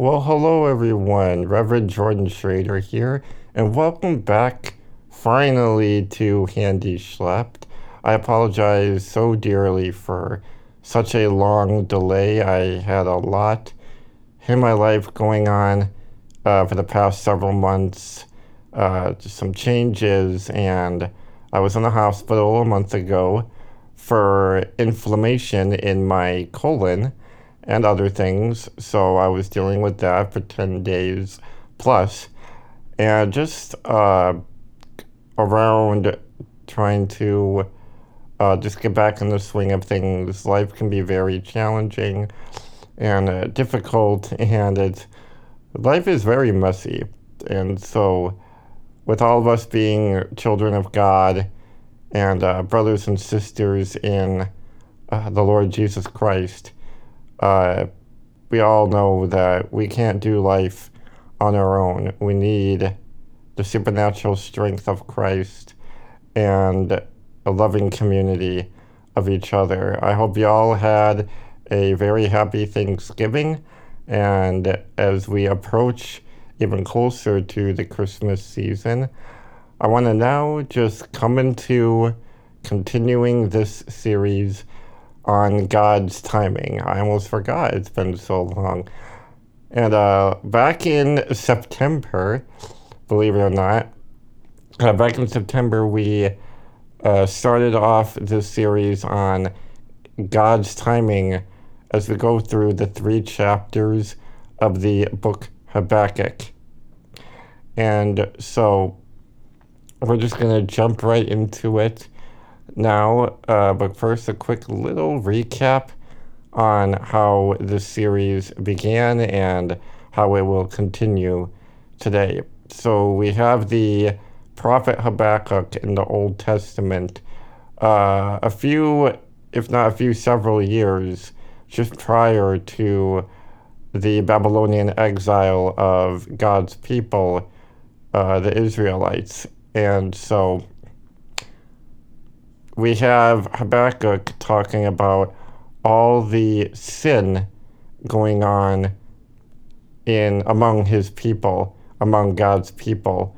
Well, hello everyone. Reverend Jordan Schroeter here, and welcome back finally to Handy Schlepped. I apologize so dearly for such a long delay. I had a lot in my life going on uh, for the past several months, uh, some changes, and I was in the hospital a month ago for inflammation in my colon and other things. So I was dealing with that for 10 days plus, and just uh, around trying to uh, just get back in the swing of things. Life can be very challenging and uh, difficult, and it's life is very messy. And so, with all of us being children of God and uh, brothers and sisters in uh, the Lord Jesus Christ, uh, we all know that we can't do life on our own. We need the supernatural strength of Christ and a loving community of each other. I hope you all had a very happy Thanksgiving. And as we approach even closer to the Christmas season, I want to now just come into continuing this series on God's timing. I almost forgot it's been so long. And uh, back in September, believe it or not, uh, back in September, we uh, started off this series on God's timing as we go through the three chapters of the book Habakkuk. And so we're just going to jump right into it now. Uh, but first, a quick little recap on how this series began and how it will continue today. So we have the prophet Habakkuk in the Old Testament, uh, a few, if not a few, several years just prior to the Babylonian exile of God's people, uh, the Israelites. And so we have Habakkuk talking about all the sin going on in among his people, among God's people,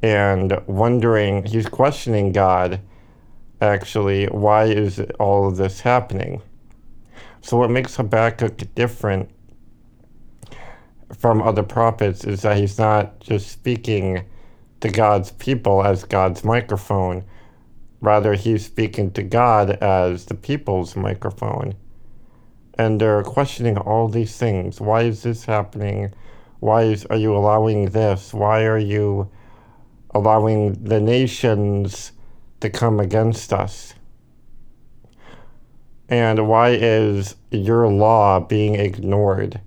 and wondering, he's questioning God actually, why is all of this happening? So, what makes Habakkuk different from other prophets is that he's not just speaking to God's people as God's microphone, rather, he's speaking to God as the people's microphone. And they're questioning all these things. Why is this happening? Why is, are you allowing this? Why are you allowing the nations to come against us? And why is your law being ignored?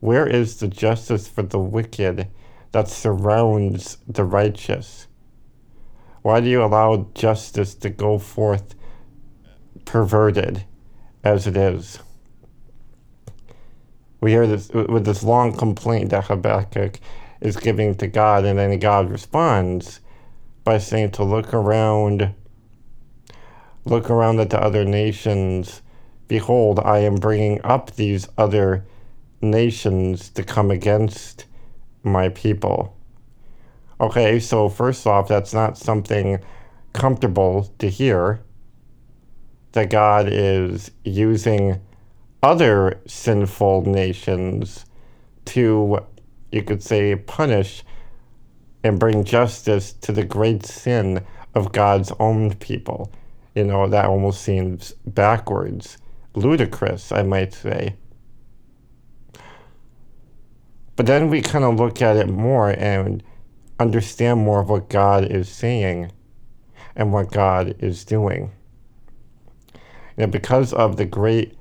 Where is the justice for the wicked that surrounds the righteous? Why do you allow justice to go forth perverted as it is? We hear this with this long complaint that Habakkuk is giving to God, and then God responds by saying to look around, look around at the other nations Behold, I am bringing up these other nations to come against my people. Okay, so first off, that's not something comfortable to hear that God is using other sinful nations to, you could say, punish and bring justice to the great sin of God's own people. You know, that almost seems backwards ludicrous, I might say. But then we kind of look at it more and understand more of what God is saying and what God is doing. You know, because of the great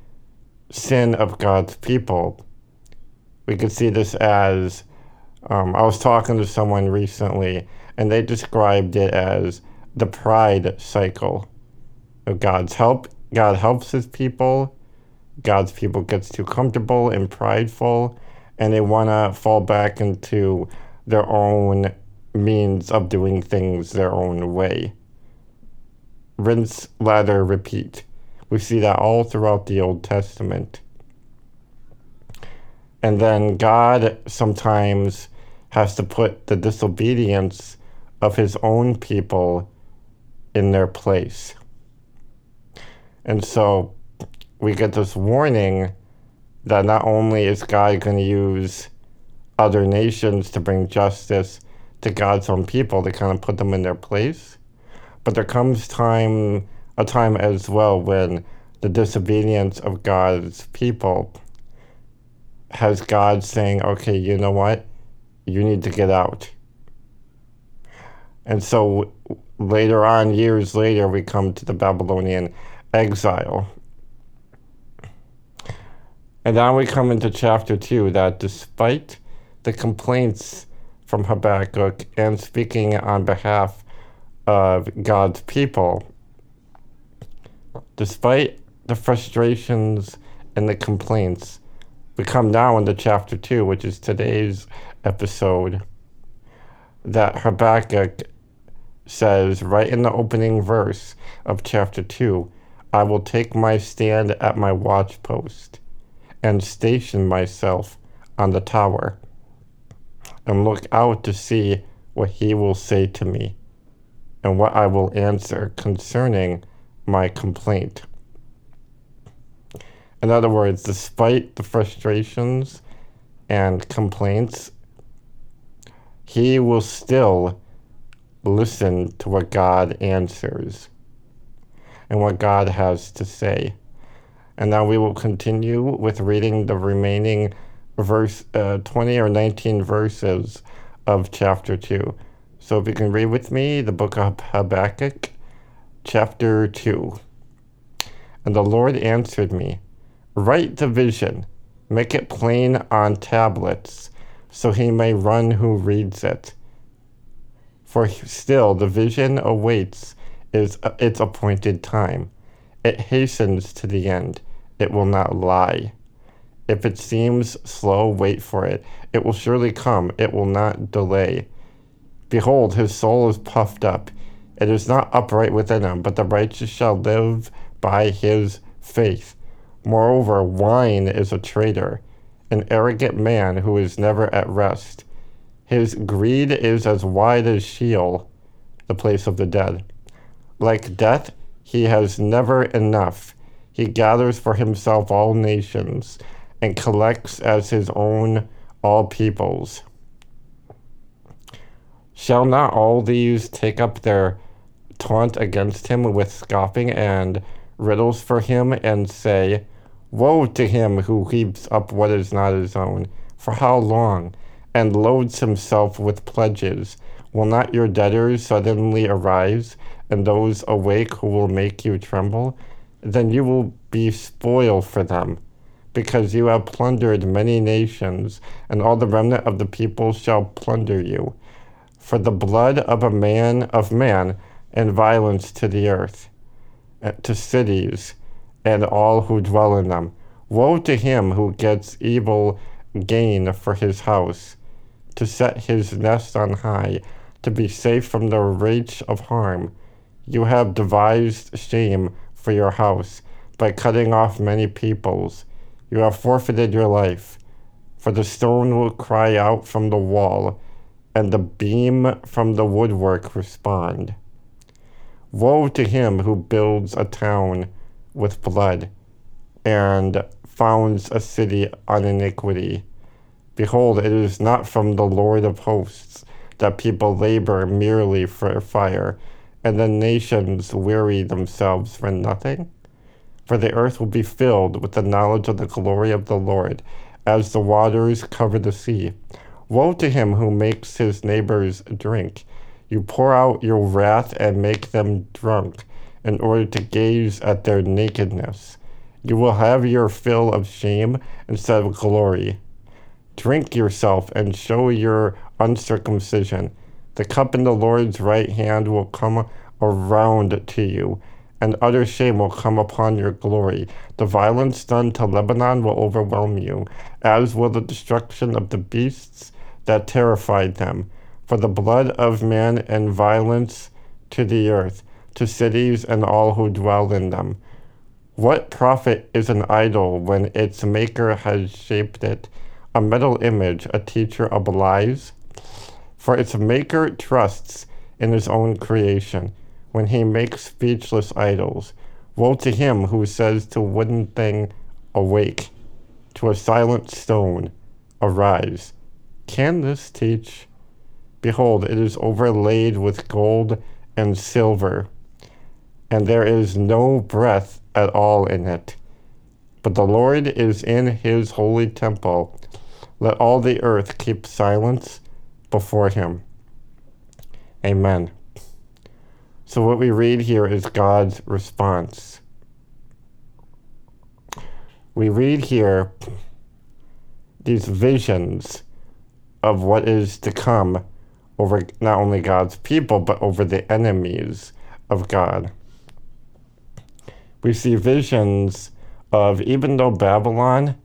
sin of God's people, we could see this as um, I was talking to someone recently, and they described it as the pride cycle of God's help God helps his people. God's people gets too comfortable and prideful, and they want to fall back into their own means of doing things their own way. Rinse, lather, repeat. We see that all throughout the Old Testament. And then God sometimes has to put the disobedience of his own people in their place. And so we get this warning that not only is God going to use other nations to bring justice to God's own people to kind of put them in their place, but there comes time a time as well when the disobedience of God's people has God saying, "Okay, you know what? You need to get out." And so later on, years later, we come to the Babylonian exile. And now we come into chapter 2 that despite the complaints from Habakkuk and speaking on behalf of God's people, despite the frustrations and the complaints, we come now into chapter 2, which is today's episode, that Habakkuk says right in the opening verse of chapter 2 I will take my stand at my watchpost and station myself on the tower and look out to see what he will say to me and what I will answer concerning my complaint. In other words, despite the frustrations and complaints, he will still listen to what God answers and what God has to say. And now we will continue with reading the remaining verse uh, 20 or 19 verses of chapter 2. So if you can read with me the book of Habakkuk, chapter 2. And the Lord answered me, Write the vision, make it plain on tablets, so he may run who reads it for still the vision awaits is its appointed time. It hastens to the end. It will not lie. If it seems slow, wait for it. It will surely come. It will not delay. Behold, his soul is puffed up. It is not upright within him, but the righteous shall live by his faith. Moreover, wine is a traitor, an arrogant man who is never at rest. His greed is as wide as Sheol, the place of the dead. Like death, he has never enough. He gathers for himself all nations and collects as his own all peoples. Shall not all these take up their taunt against him with scoffing and riddles for him and say, Woe to him who heaps up what is not his own! For how long? and loads himself with pledges. Will not your debtors suddenly arise, and those awake who will make you tremble? Then you will be spoil for them, because you have plundered many nations, and all the remnant of the people shall plunder you. For the blood of a man of man, and violence to the earth, uh, to cities, and all who dwell in them. Woe to him who gets evil gain for his house to set his nest on high, to be safe from the reach of harm. You have devised shame for your house by cutting off many peoples. You have forfeited your life. For the stone will cry out from the wall, and the beam from the woodwork respond. Woe to him who builds a town with blood and founds a city on iniquity. Behold, it is not from the Lord of hosts that people labor merely for fire, and the nations weary themselves for nothing? For the earth will be filled with the knowledge of the glory of the Lord, as the waters cover the sea. Woe to him who makes his neighbors drink. You pour out your wrath and make them drunk, in order to gaze at their nakedness. You will have your fill of shame instead of glory Drink yourself and show your uncircumcision. The cup in the Lord's right hand will come around to you, and utter shame will come upon your glory. The violence done to Lebanon will overwhelm you, as will the destruction of the beasts that terrified them. For the blood of man and violence to the earth, to cities and all who dwell in them. What profit is an idol when its maker has shaped it? a metal image, a teacher of lies? For its maker trusts in his own creation when he makes speechless idols. Woe to him who says to wooden thing, Awake, to a silent stone, Arise. Can this teach? Behold, it is overlaid with gold and silver, and there is no breath at all in it. But the Lord is in his holy temple. Let all the earth keep silence before him. Amen. So, what we read here is God's response. We read here these visions of what is to come over not only God's people, but over the enemies of God. We see visions of even though Babylon,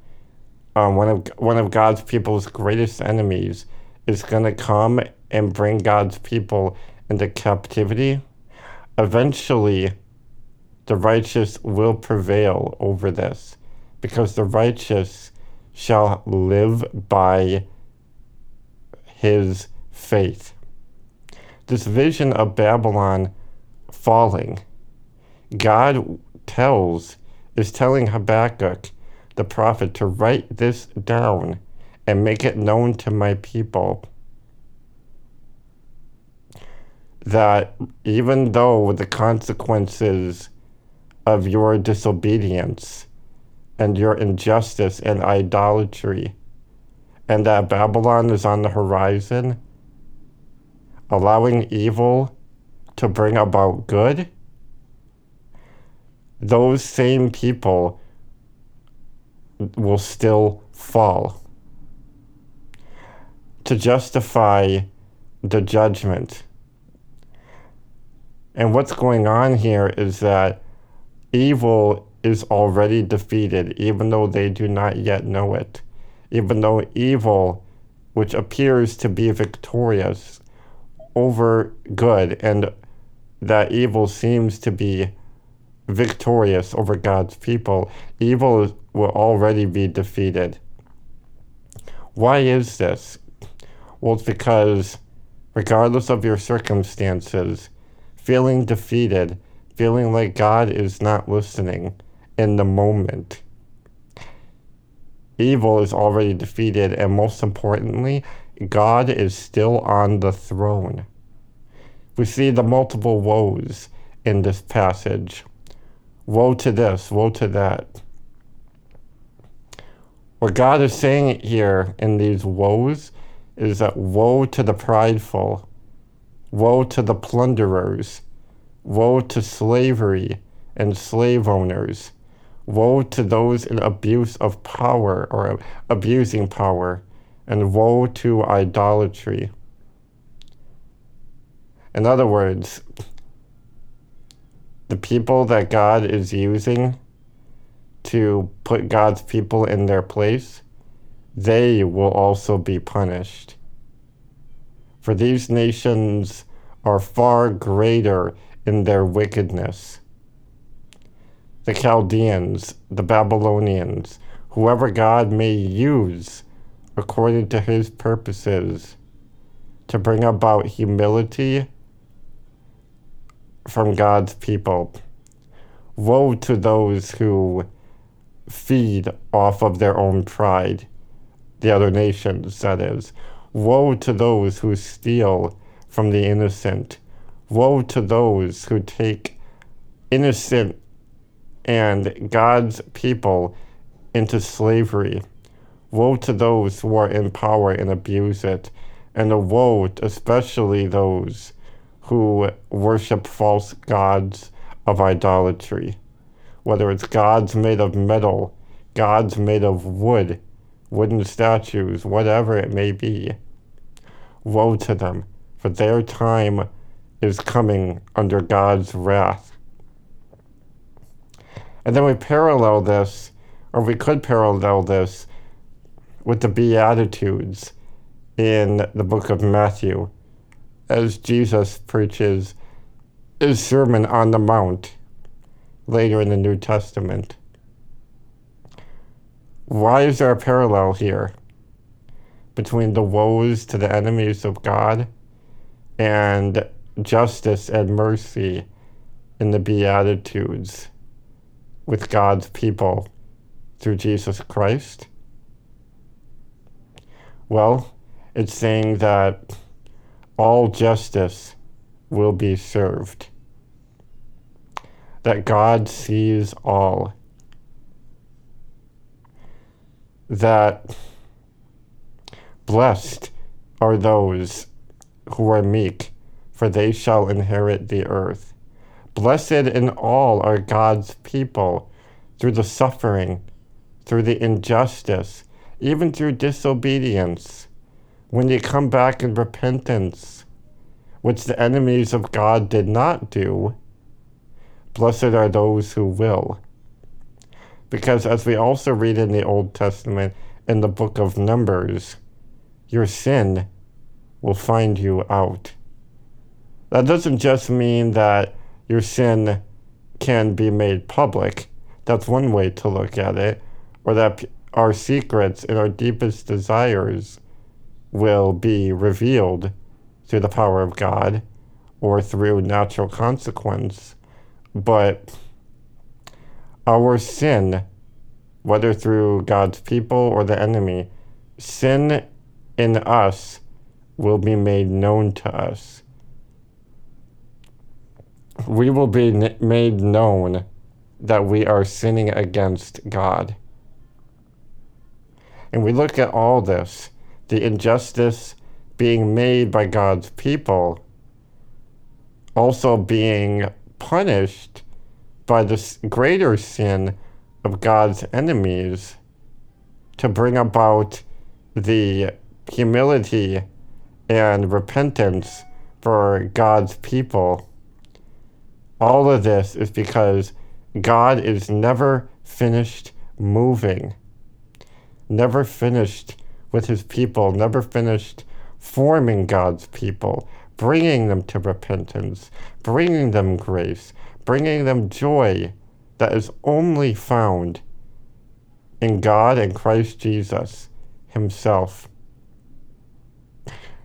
um, one of one of God's people's greatest enemies, is going to come and bring God's people into captivity, eventually the righteous will prevail over this because the righteous shall live by his faith. This vision of Babylon falling, God tells, is telling Habakkuk, the prophet, to write this down and make it known to my people that even though the consequences of your disobedience and your injustice and idolatry, and that Babylon is on the horizon, allowing evil to bring about good, those same people will still fall. To justify the judgment. And what's going on here is that evil is already defeated, even though they do not yet know it. Even though evil, which appears to be victorious, over good, and that evil seems to be victorious over God's people. Evil will already be defeated. Why is this? Well, it's because, regardless of your circumstances, feeling defeated, feeling like God is not listening in the moment, evil is already defeated, and most importantly, God is still on the throne. We see the multiple woes in this passage. Woe to this, woe to that. What God is saying here in these woes is that woe to the prideful, woe to the plunderers, woe to slavery and slave owners, woe to those in abuse of power or abusing power and woe to idolatry. In other words, the people that God is using to put God's people in their place, they will also be punished. For these nations are far greater in their wickedness. The Chaldeans, the Babylonians, whoever God may use according to his purposes, to bring about humility from God's people. Woe to those who feed off of their own pride, the other nations, that is. Woe to those who steal from the innocent. Woe to those who take innocent and God's people into slavery. Woe to those who are in power and abuse it, and a woe especially those who worship false gods of idolatry. Whether it's gods made of metal, gods made of wood, wooden statues, whatever it may be. Woe to them, for their time is coming under God's wrath. And then we parallel this, or we could parallel this with the Beatitudes in the book of Matthew as Jesus preaches his Sermon on the Mount later in the New Testament. Why is there a parallel here? between the woes to the enemies of God and justice and mercy in the Beatitudes with God's people through Jesus Christ? Well, it's saying that all justice will be served, that God sees all, that blessed are those who are meek, for they shall inherit the earth. Blessed in all are God's people through the suffering, through the injustice, even through disobedience, when they come back in repentance, which the enemies of God did not do. Blessed are those who will. Because as we also read in the Old Testament, in the book of Numbers, your sin will find you out. That doesn't just mean that your sin can be made public. That's one way to look at it. Or that our secrets and our deepest desires will be revealed through the power of God or through natural consequence. But our sin, whether through God's people or the enemy, sin in us will be made known to us. We will be made known that we are sinning against God. And we look at all this the injustice being made by God's people, also being punished by the greater sin of God's enemies to bring about the humility and repentance for God's people. All of this is because God is never finished moving, never finished with his people, never finished forming God's people, bringing them to repentance, bringing them grace, bringing them joy that is only found in God and Christ Jesus himself.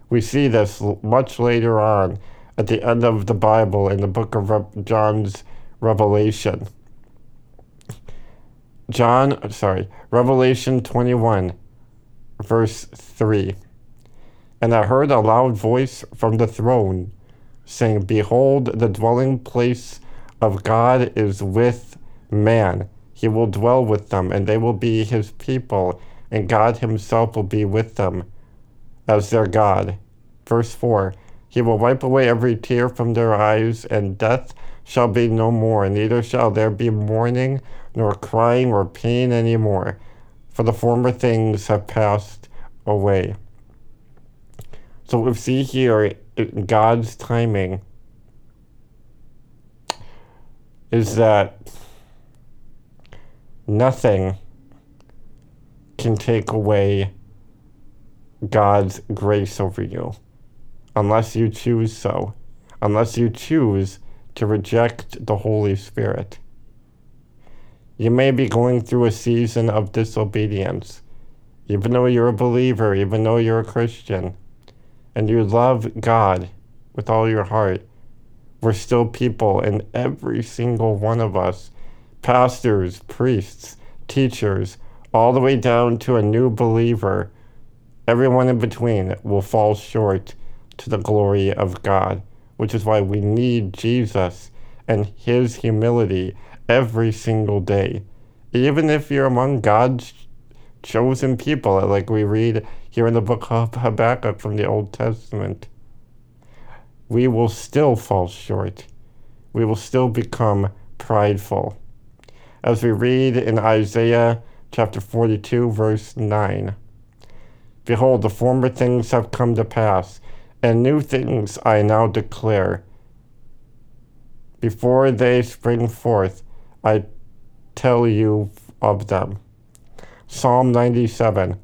We see this much later on at the end of the Bible in the book of Re- John's Revelation. John, uh, sorry, Revelation 21, verse 3. And I heard a loud voice from the throne saying, Behold, the dwelling place of God is with man. He will dwell with them, and they will be his people, and God himself will be with them as their God. Verse 4 He will wipe away every tear from their eyes, and death shall be no more, neither shall there be mourning, nor crying, or pain any more, for the former things have passed away. So we see here uh, God's timing is that nothing can take away God's grace over you unless you choose so, unless you choose to reject the Holy Spirit. You may be going through a season of disobedience, even though you're a believer, even though you're a Christian, and you love God with all your heart. We're still people, and every single one of us, pastors, priests, teachers, all the way down to a new believer, everyone in between will fall short to the glory of God, which is why we need Jesus and his humility every single day. Even if you're among God's chosen people, like we read here in the book of Habakkuk from the Old Testament, we will still fall short. We will still become prideful. As we read in Isaiah chapter 42, verse 9 Behold, the former things have come to pass and new things I now declare. Before they spring forth, I tell you of them. Psalm 97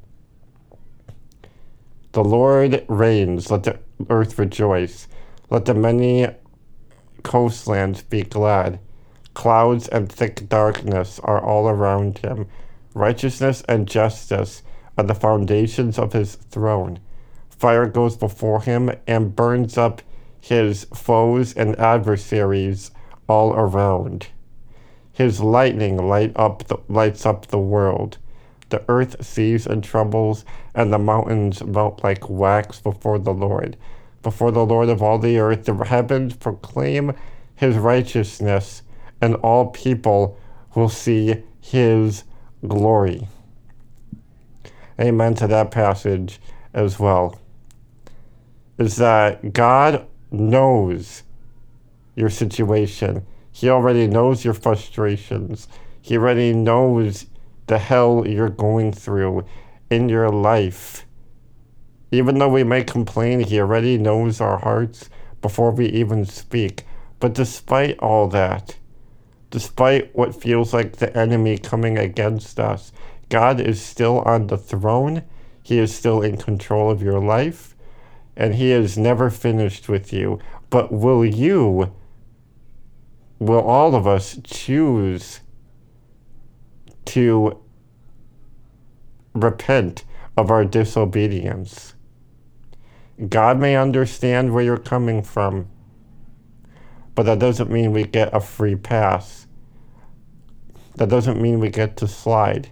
The Lord reigns, let the earth rejoice, let the many coastlands be glad. Clouds and thick darkness are all around him. Righteousness and justice are the foundations of his throne. Fire goes before him and burns up his foes and adversaries all around. His lightning light up the, lights up the world. The earth sees and trembles, and the mountains melt like wax before the Lord. Before the Lord of all the earth, the heavens proclaim his righteousness, and all people will see his glory. Amen to that passage as well. Is that God knows your situation. He already knows your frustrations. He already knows the hell you're going through in your life. Even though we may complain, He already knows our hearts before we even speak. But despite all that, despite what feels like the enemy coming against us, God is still on the throne. He is still in control of your life. And He is never finished with you. But will you, will all of us choose to repent of our disobedience? God may understand where you're coming from, but that doesn't mean we get a free pass. That doesn't mean we get to slide.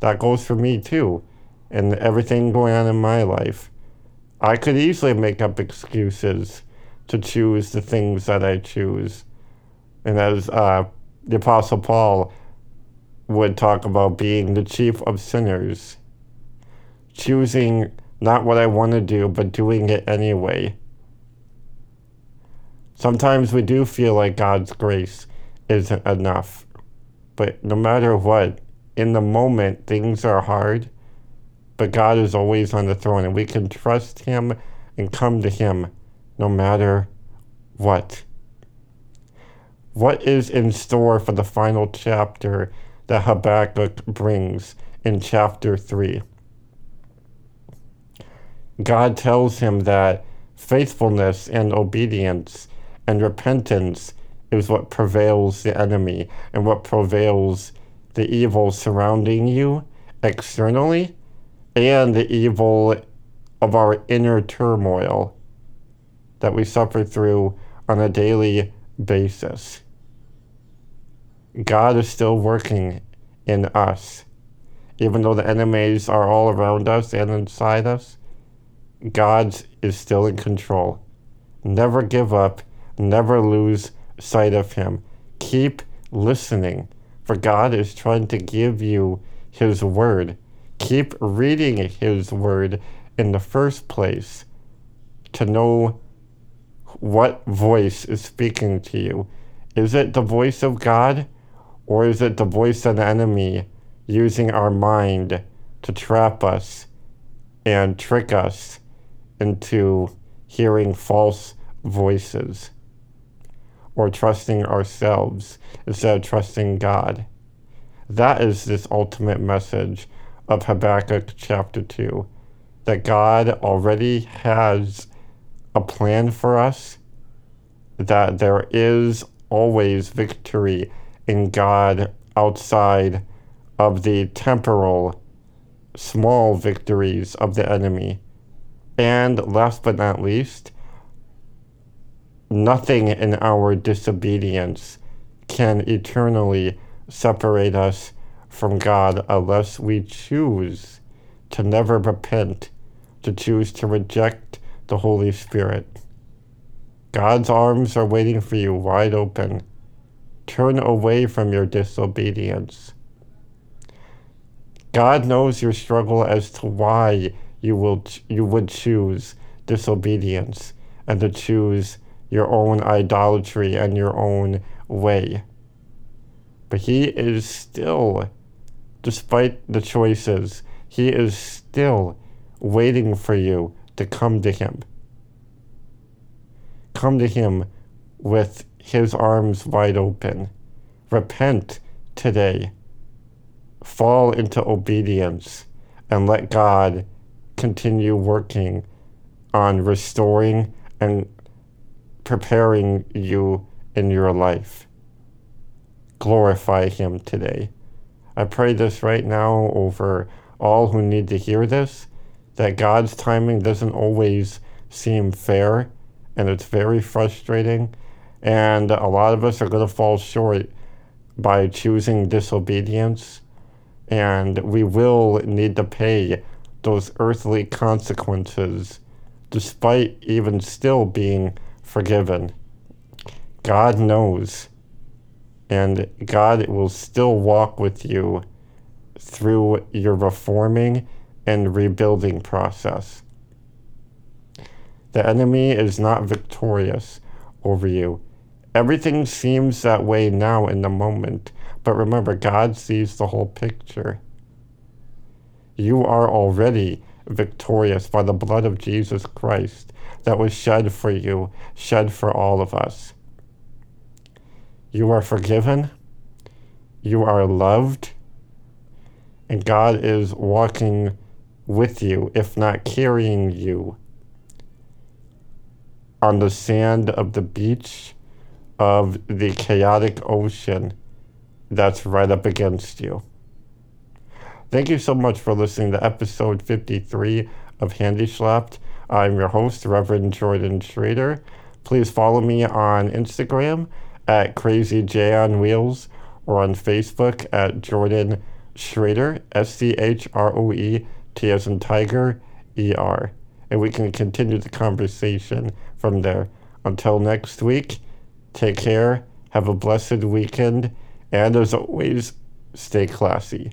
That goes for me too, and everything going on in my life. I could easily make up excuses to choose the things that I choose. And as uh, the Apostle Paul would talk about being the chief of sinners, choosing not what I want to do, but doing it anyway. Sometimes we do feel like God's grace isn't enough. But no matter what, in the moment, things are hard, but God is always on the throne, and we can trust Him and come to Him no matter what. What is in store for the final chapter that Habakkuk brings in chapter 3? God tells him that faithfulness and obedience and repentance is what prevails the enemy and what prevails the evil surrounding you externally and the evil of our inner turmoil that we suffer through on a daily basis. God is still working in us. Even though the enemies are all around us and inside us, God is still in control. Never give up, never lose sight of Him. Keep listening, for God is trying to give you His Word. Keep reading His Word in the first place to know what voice is speaking to you. Is it the voice of God, or is it the voice of the enemy using our mind to trap us and trick us? Into hearing false voices or trusting ourselves instead of trusting God. That is this ultimate message of Habakkuk chapter 2 that God already has a plan for us, that there is always victory in God outside of the temporal small victories of the enemy and last but not least, nothing in our disobedience can eternally separate us from God unless we choose to never repent, to choose to reject the Holy Spirit. God's arms are waiting for you wide open. Turn away from your disobedience. God knows your struggle as to why you will you would choose disobedience and to choose your own idolatry and your own way. But he is still, despite the choices, he is still waiting for you to come to him. Come to him with his arms wide open. Repent today. Fall into obedience and let God continue working on restoring and preparing you in your life. Glorify Him today. I pray this right now over all who need to hear this that God's timing doesn't always seem fair and it's very frustrating. And a lot of us are going to fall short by choosing disobedience. And we will need to pay those earthly consequences despite even still being forgiven. God knows. And God will still walk with you through your reforming and rebuilding process. The enemy is not victorious over you. Everything seems that way now in the moment, but remember, God sees the whole picture. You are already victorious by the blood of Jesus Christ that was shed for you, shed for all of us. You are forgiven. You are loved. And God is walking with you, if not carrying you, on the sand of the beach of the chaotic ocean that's right up against you. Thank you so much for listening to episode 53 of Handy Schlapped. I'm your host, Reverend Jordan Schroeter. Please follow me on Instagram at CrazyJ on Wheels or on Facebook at Jordan Schroeter, S C H R O E T as in Tiger, E R. And we can continue the conversation from there. Until next week, take care, have a blessed weekend, and as always, stay classy.